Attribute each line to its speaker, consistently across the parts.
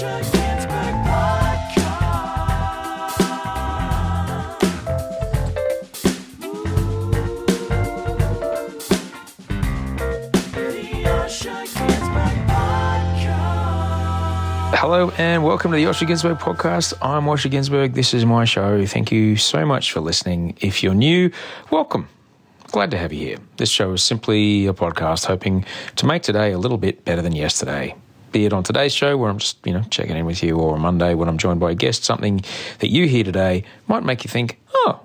Speaker 1: Hello and welcome to the Osher Günsberg podcast. I'm Osher Günsberg. This is my show. Thank you so much for listening. If you're new, welcome. Glad to have you here. This show is simply a podcast hoping to make today a little bit better than yesterday. Be it on today's show where I'm just, you know, checking in with you or on Monday when I'm joined by a guest, something that you hear today might make you think, oh,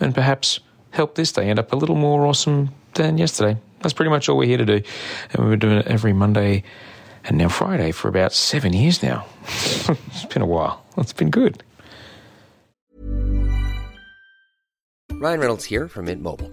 Speaker 1: and perhaps help this day end up a little more awesome than yesterday. That's pretty much all we're here to do. And we've been doing it every Monday and now Friday for about seven years now. it's been a while. It's been good.
Speaker 2: Ryan Reynolds here from Mint Mobile.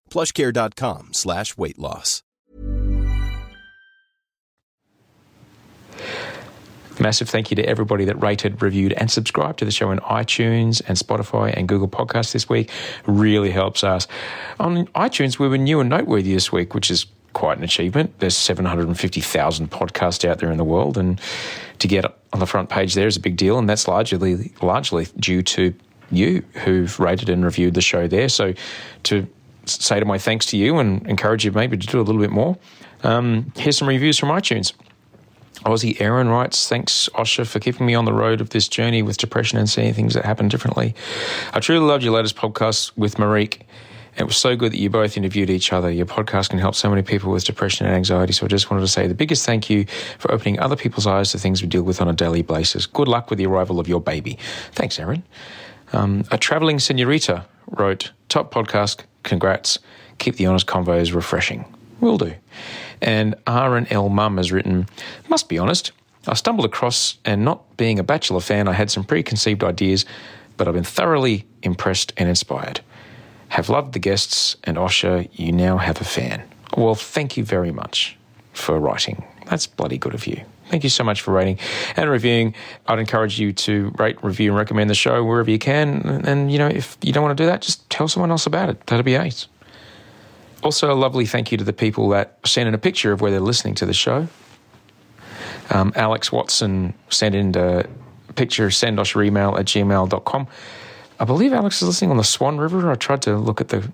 Speaker 3: plushcare.com slash weight loss.
Speaker 1: Massive thank you to everybody that rated, reviewed, and subscribed to the show on iTunes and Spotify and Google Podcasts this week. Really helps us. On iTunes, we were new and noteworthy this week, which is quite an achievement. There's 750,000 podcasts out there in the world, and to get on the front page there is a big deal, and that's largely largely due to you who've rated and reviewed the show there. So to say to my thanks to you and encourage you maybe to do a little bit more, um, here's some reviews from iTunes. Aussie Aaron writes, Thanks, Osher, for keeping me on the road of this journey with depression and seeing things that happen differently. I truly loved your latest podcast with Marique. It was so good that you both interviewed each other. Your podcast can help so many people with depression and anxiety. So I just wanted to say the biggest thank you for opening other people's eyes to things we deal with on a daily basis. Good luck with the arrival of your baby. Thanks, Aaron. Um, a traveling senorita wrote, Top podcast, congrats. Keep the honest convos refreshing. Will do. And R and L Mum has written, Must be honest, I stumbled across, and not being a Bachelor fan, I had some preconceived ideas, but I've been thoroughly impressed and inspired. Have loved the guests, and Osher, you now have a fan. Well, thank you very much for writing. That's bloody good of you. Thank you so much for rating and reviewing. I'd encourage you to rate, review, and recommend the show wherever you can. And, you know, if you don't want to do that, just tell someone else about it. That'd be ace. Also, a lovely thank you to the people that sent in a picture of where they're listening to the show. Um, Alex Watson sent in a picture, send us your email at gmail.com. I believe Alex is listening on the Swan River. I tried to look at the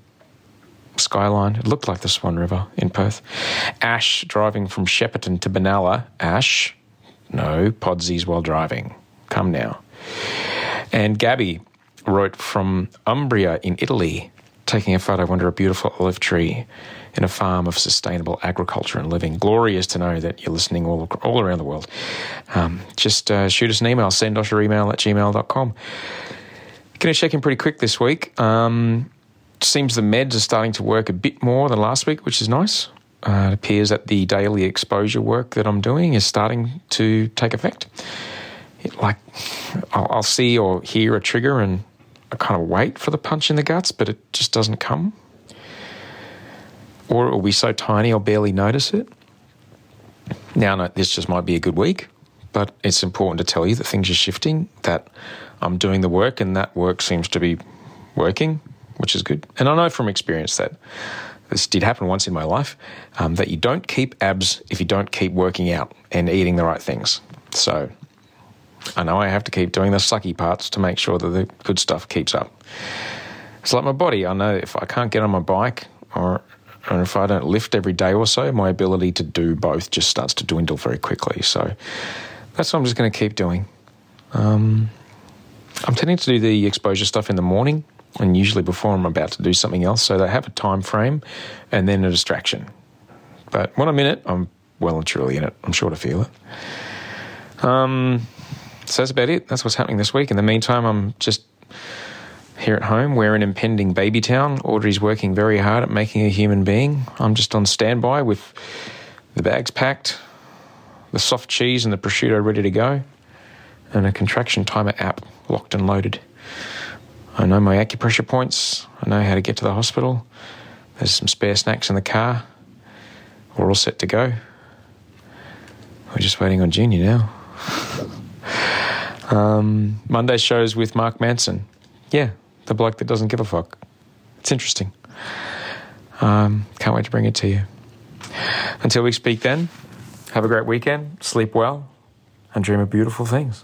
Speaker 1: skyline. It looked like the Swan River in Perth. Ash driving from Shepparton to Benalla. Ash, no podsies while driving. Come now. And Gabby wrote from Umbria in Italy, taking a photo under a beautiful olive tree in a farm of sustainable agriculture and living. Glorious to know that you're listening all, all around the world. Um, just uh, shoot us an email, send us your email at gmail.com. Going to check in pretty quick this week. Um, seems the meds are starting to work a bit more than last week, which is nice. Uh, it appears that the daily exposure work that I'm doing is starting to take effect. It, like, I'll, I'll see or hear a trigger and I kind of wait for the punch in the guts, but it just doesn't come. Or it will be so tiny I'll barely notice it. Now, no, this just might be a good week, but it's important to tell you that things are shifting, that I'm doing the work, and that work seems to be working, which is good. And I know from experience that this did happen once in my life um, that you don't keep abs if you don't keep working out and eating the right things. So I know I have to keep doing the sucky parts to make sure that the good stuff keeps up. It's like my body. I know if I can't get on my bike or, or if I don't lift every day or so, my ability to do both just starts to dwindle very quickly. So that's what I'm just going to keep doing. Um, I'm tending to do the exposure stuff in the morning and usually before I'm about to do something else. So they have a time frame and then a distraction. But when I'm in it, I'm well and truly in it. I'm sure to feel it. Um, so that's about it. That's what's happening this week. In the meantime, I'm just here at home. We're in impending baby town. Audrey's working very hard at making a human being. I'm just on standby with the bags packed, the soft cheese and the prosciutto ready to go, and a contraction timer app locked and loaded. I know my acupressure points. I know how to get to the hospital. There's some spare snacks in the car. We're all set to go. We're just waiting on Junior now. um, Monday shows with Mark Manson. Yeah, the bloke that doesn't give a fuck. It's interesting. Um, can't wait to bring it to you. Until we speak then, have a great weekend, sleep well, and dream of beautiful things.